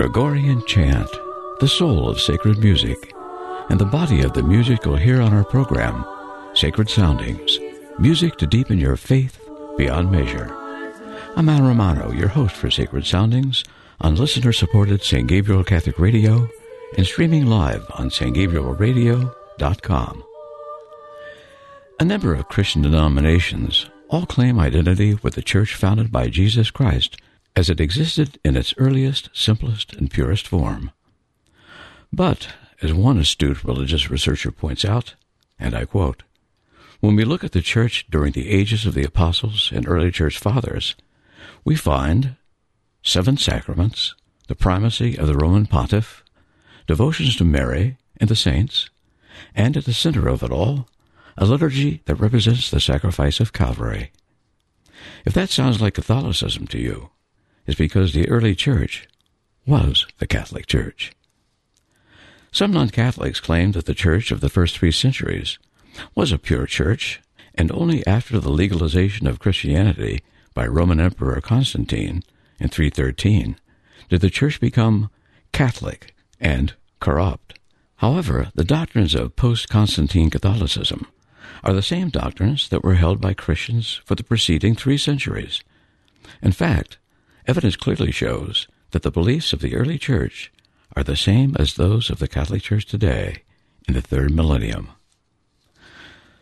Gregorian chant, the soul of sacred music, and the body of the music you'll hear on our program, Sacred Soundings, music to deepen your faith beyond measure. I'm Al Romano, your host for Sacred Soundings on listener-supported St. Gabriel Catholic Radio and streaming live on stgabrielradio.com. A number of Christian denominations all claim identity with the church founded by Jesus Christ as it existed in its earliest, simplest, and purest form. But, as one astute religious researcher points out, and I quote, when we look at the church during the ages of the apostles and early church fathers, we find seven sacraments, the primacy of the Roman pontiff, devotions to Mary and the saints, and at the center of it all, a liturgy that represents the sacrifice of Calvary. If that sounds like Catholicism to you, it's because the early church was the Catholic Church. Some non-Catholics claim that the church of the first three centuries was a pure church, and only after the legalization of Christianity by Roman Emperor Constantine in 313 did the church become Catholic and corrupt. However, the doctrines of post-Constantine Catholicism are the same doctrines that were held by Christians for the preceding three centuries. In fact, evidence clearly shows that the beliefs of the early church are the same as those of the Catholic Church today in the third millennium.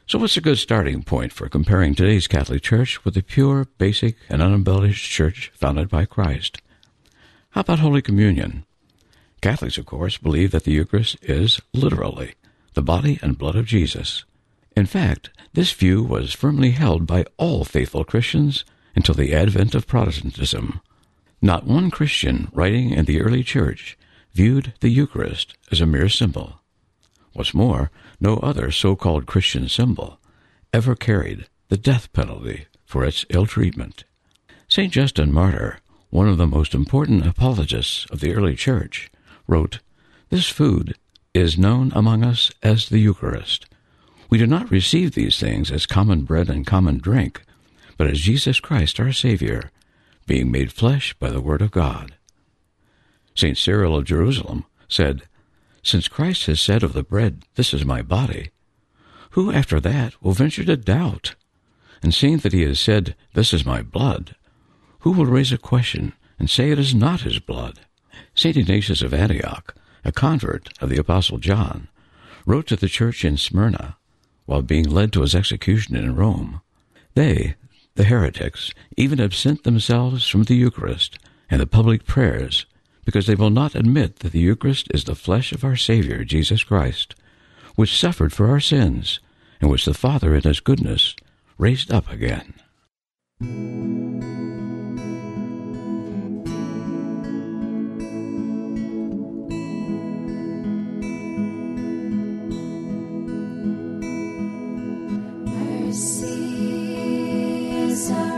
So, what's a good starting point for comparing today's Catholic Church with the pure, basic, and unembellished church founded by Christ? How about Holy Communion? Catholics, of course, believe that the Eucharist is literally the body and blood of Jesus. In fact, this view was firmly held by all faithful Christians until the advent of Protestantism. Not one Christian writing in the early church viewed the Eucharist as a mere symbol. What's more, no other so-called Christian symbol ever carried the death penalty for its ill treatment. St. Justin Martyr, one of the most important apologists of the early church, wrote, This food is known among us as the Eucharist. We do not receive these things as common bread and common drink, but as Jesus Christ our Savior, being made flesh by the Word of God. St. Cyril of Jerusalem said, since Christ has said of the bread, This is my body, who after that will venture to doubt? And seeing that he has said, This is my blood, who will raise a question and say it is not his blood? St. Ignatius of Antioch, a convert of the Apostle John, wrote to the church in Smyrna while being led to his execution in Rome. They, the heretics, even absent themselves from the Eucharist and the public prayers because they will not admit that the Eucharist is the flesh of our Savior, Jesus Christ, which suffered for our sins, and which the Father in His goodness raised up again. Flows.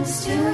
belongs to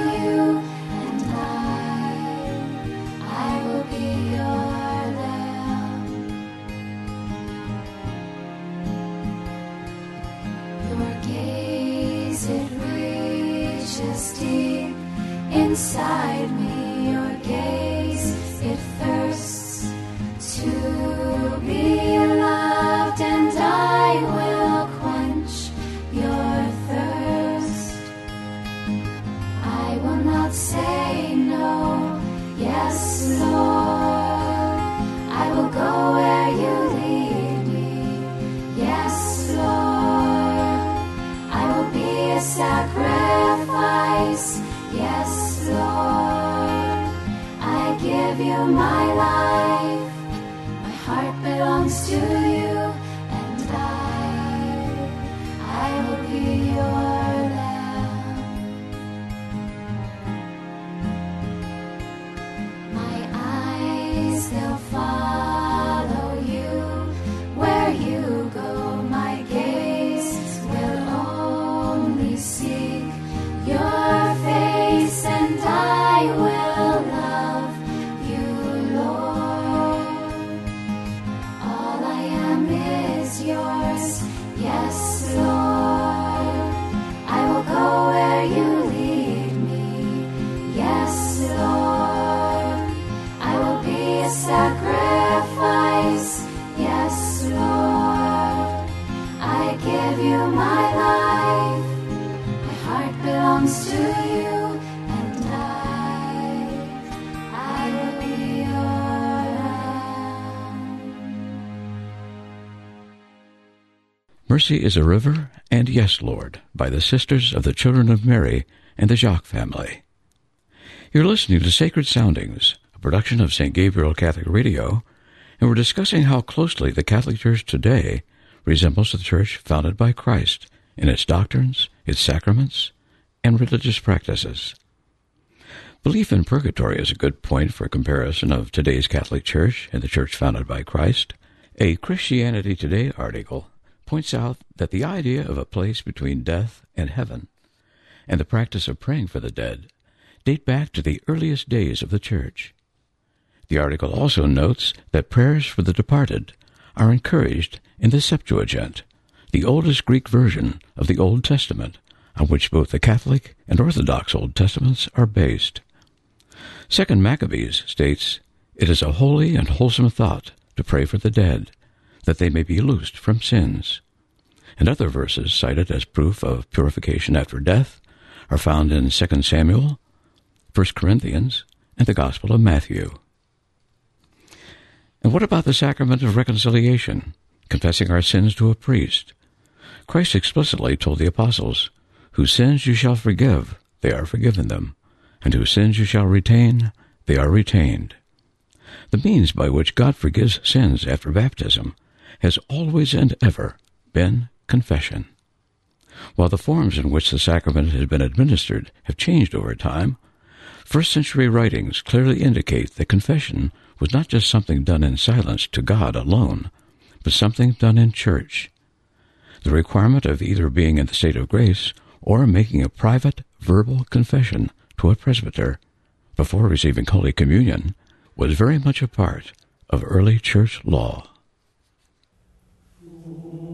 is a River and Yes, Lord by the Sisters of the Children of Mary and the Jacques family. You're listening to Sacred Soundings, a production of St. Gabriel Catholic Radio, and we're discussing how closely the Catholic Church today resembles the Church founded by Christ in its doctrines, its sacraments, and religious practices. Belief in purgatory is a good point for comparison of today's Catholic Church and the Church founded by Christ. A Christianity Today article points out that the idea of a place between death and heaven and the practice of praying for the dead date back to the earliest days of the Church. The article also notes that prayers for the departed are encouraged in the Septuagint, the oldest Greek version of the Old Testament, on which both the Catholic and Orthodox Old Testaments are based. Second Maccabees states, It is a holy and wholesome thought to pray for the dead, that they may be loosed from sins. And other verses cited as proof of purification after death are found in 2 Samuel, 1 Corinthians, and the Gospel of Matthew. And what about the sacrament of reconciliation, confessing our sins to a priest? Christ explicitly told the apostles, Whose sins you shall forgive, they are forgiven them, and whose sins you shall retain, they are retained. The means by which God forgives sins after baptism has always and ever been confession. While the forms in which the sacrament has been administered have changed over time, first century writings clearly indicate that confession was not just something done in silence to God alone, but something done in church. The requirement of either being in the state of grace or making a private verbal confession to a presbyter before receiving Holy Communion was very much a part of early church law. Ooh.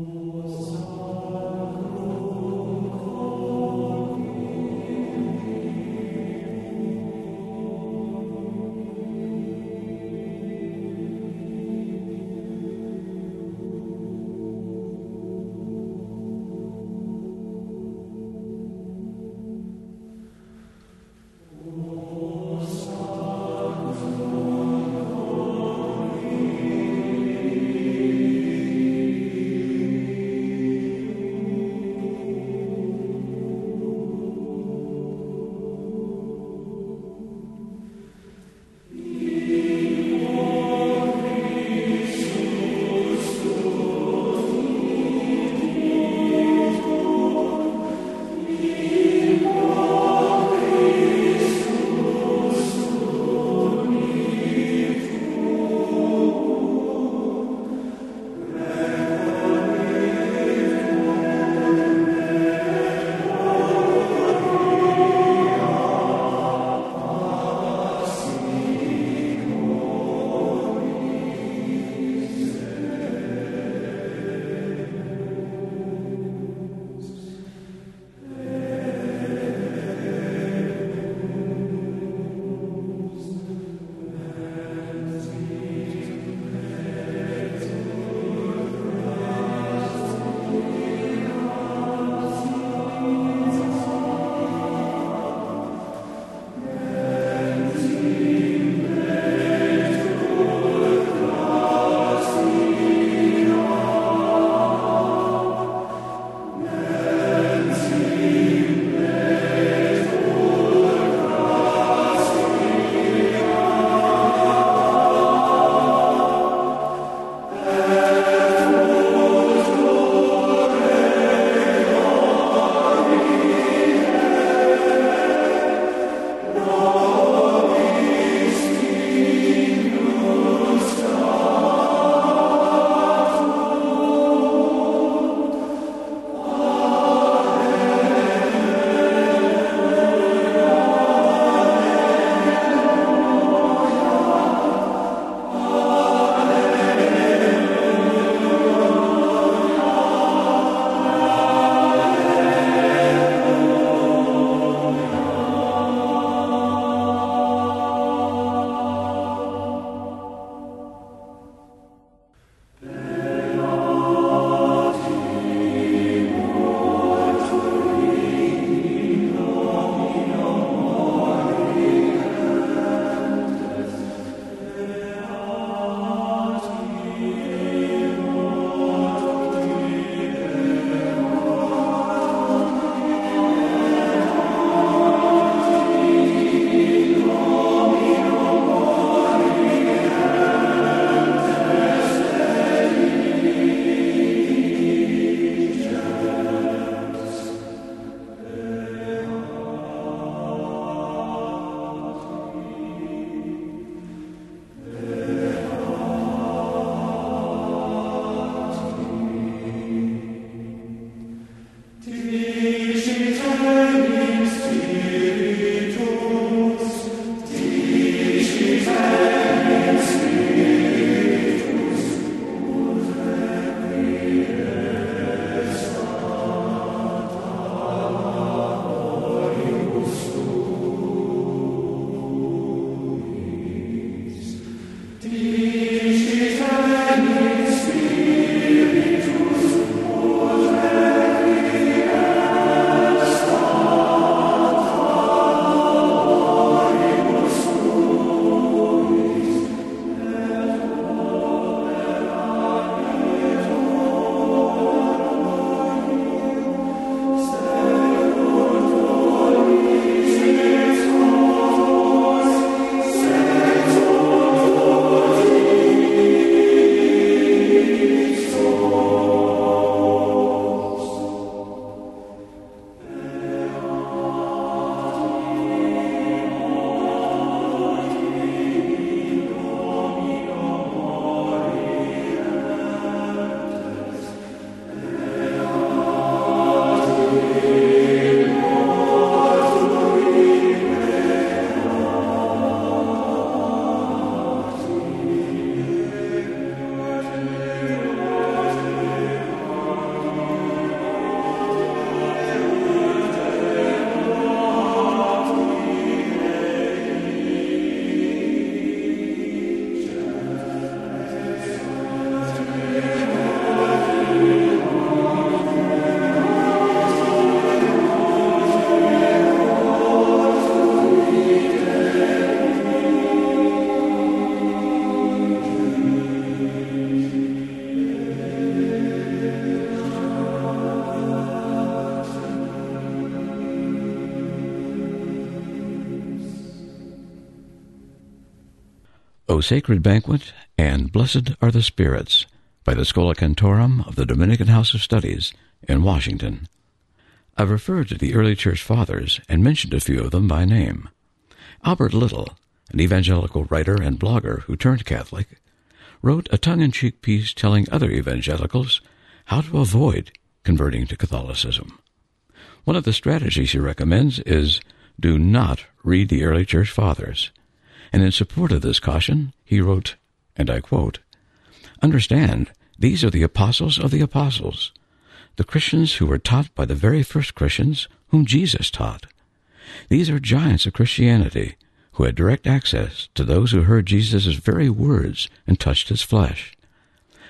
O Sacred Banquet and Blessed Are the Spirits by the Schola Cantorum of the Dominican House of Studies in Washington. I've referred to the early church fathers and mentioned a few of them by name. Albert Little, an evangelical writer and blogger who turned Catholic, wrote a tongue-in-cheek piece telling other evangelicals how to avoid converting to Catholicism. One of the strategies he recommends is do not read the early church fathers. And in support of this caution, he wrote, and I quote, Understand, these are the apostles of the apostles, the Christians who were taught by the very first Christians whom Jesus taught. These are giants of Christianity who had direct access to those who heard Jesus' very words and touched his flesh.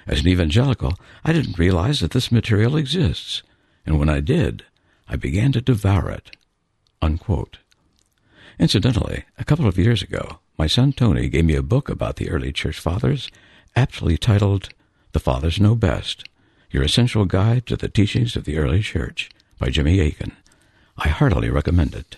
As an evangelical, I didn't realize that this material exists, and when I did, I began to devour it. Unquote. Incidentally, a couple of years ago, my son Tony gave me a book about the early church fathers, aptly titled The Fathers Know Best Your Essential Guide to the Teachings of the Early Church by Jimmy Akin. I heartily recommend it.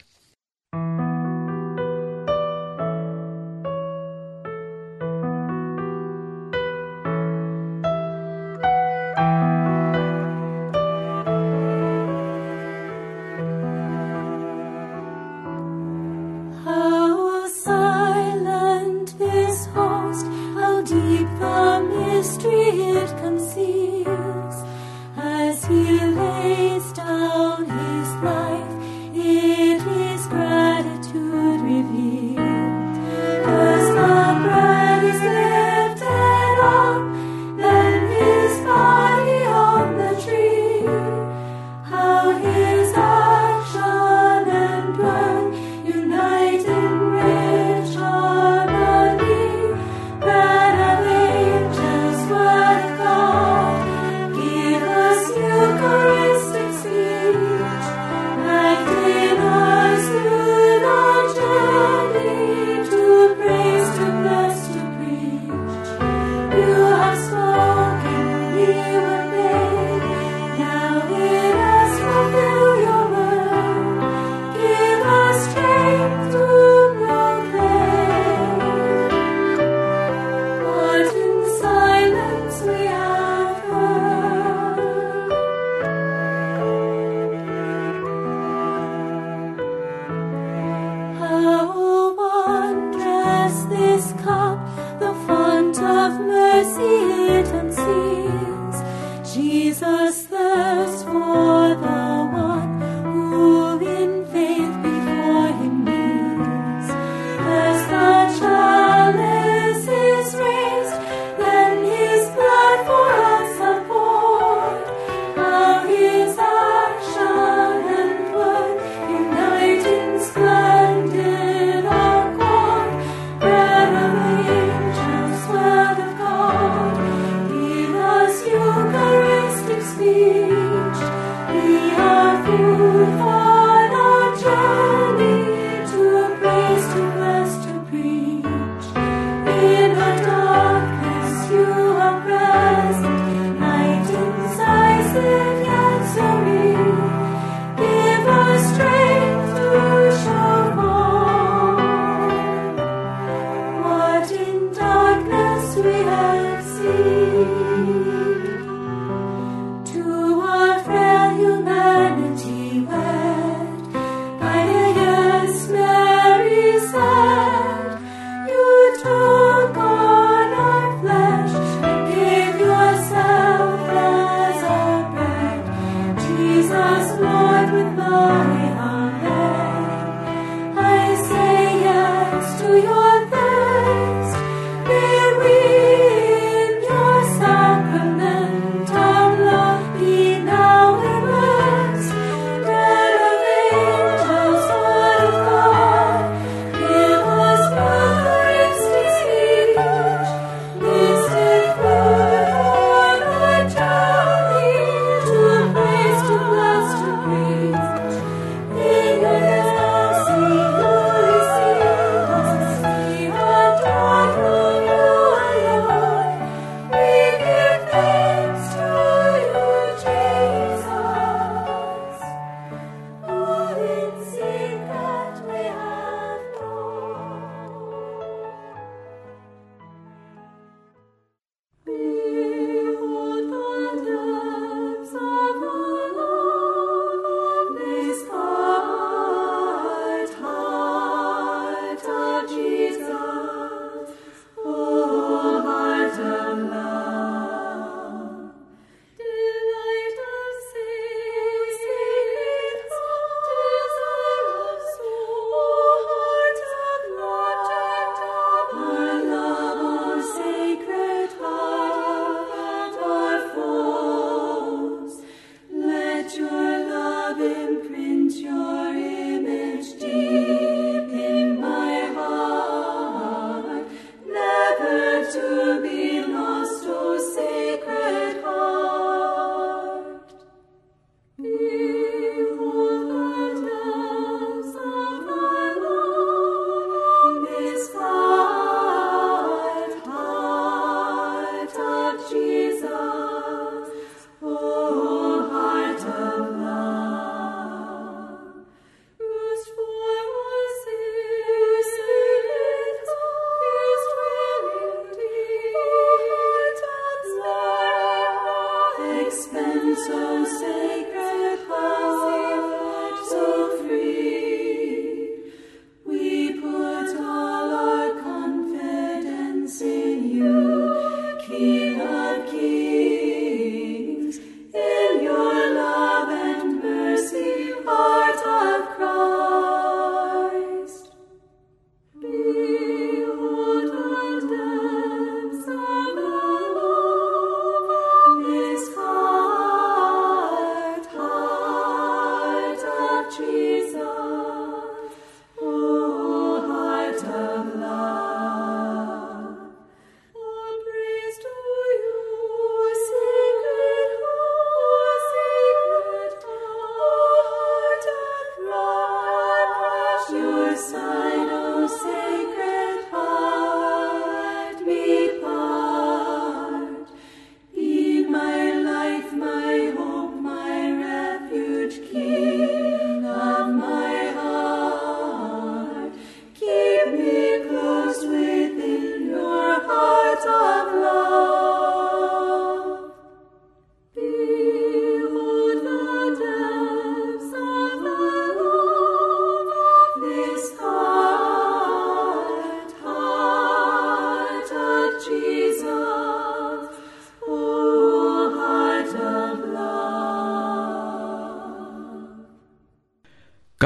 you.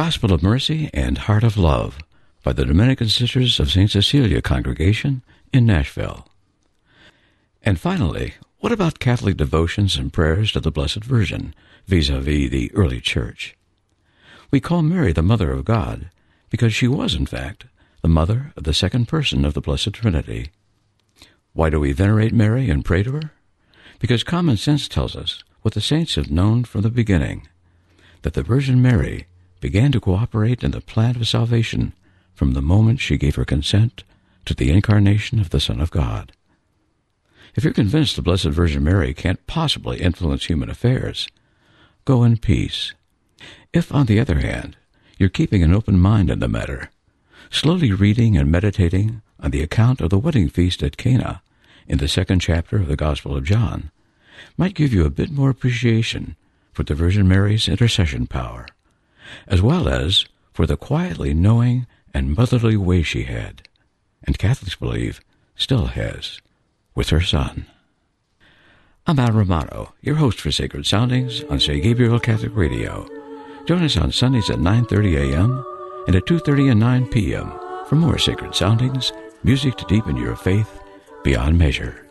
Gospel of Mercy and Heart of Love by the Dominican Sisters of St. Cecilia Congregation in Nashville. And finally, what about Catholic devotions and prayers to the Blessed Virgin vis-a-vis the early Church? We call Mary the Mother of God because she was, in fact, the mother of the second person of the Blessed Trinity. Why do we venerate Mary and pray to her? Because common sense tells us what the saints have known from the beginning, that the Virgin Mary began to cooperate in the plan of salvation from the moment she gave her consent to the incarnation of the Son of God. If you're convinced the Blessed Virgin Mary can't possibly influence human affairs, go in peace. If, on the other hand, you're keeping an open mind in the matter, slowly reading and meditating on the account of the wedding feast at Cana in the second chapter of the Gospel of John might give you a bit more appreciation for the Virgin Mary's intercession power as well as for the quietly knowing and motherly way she had, and Catholics believe still has, with her son. I'm Al Romano, your host for Sacred Soundings on St. Gabriel Catholic Radio. Join us on Sundays at 9.30 a.m. and at 2.30 and 9 p.m. for more Sacred Soundings, music to deepen your faith beyond measure.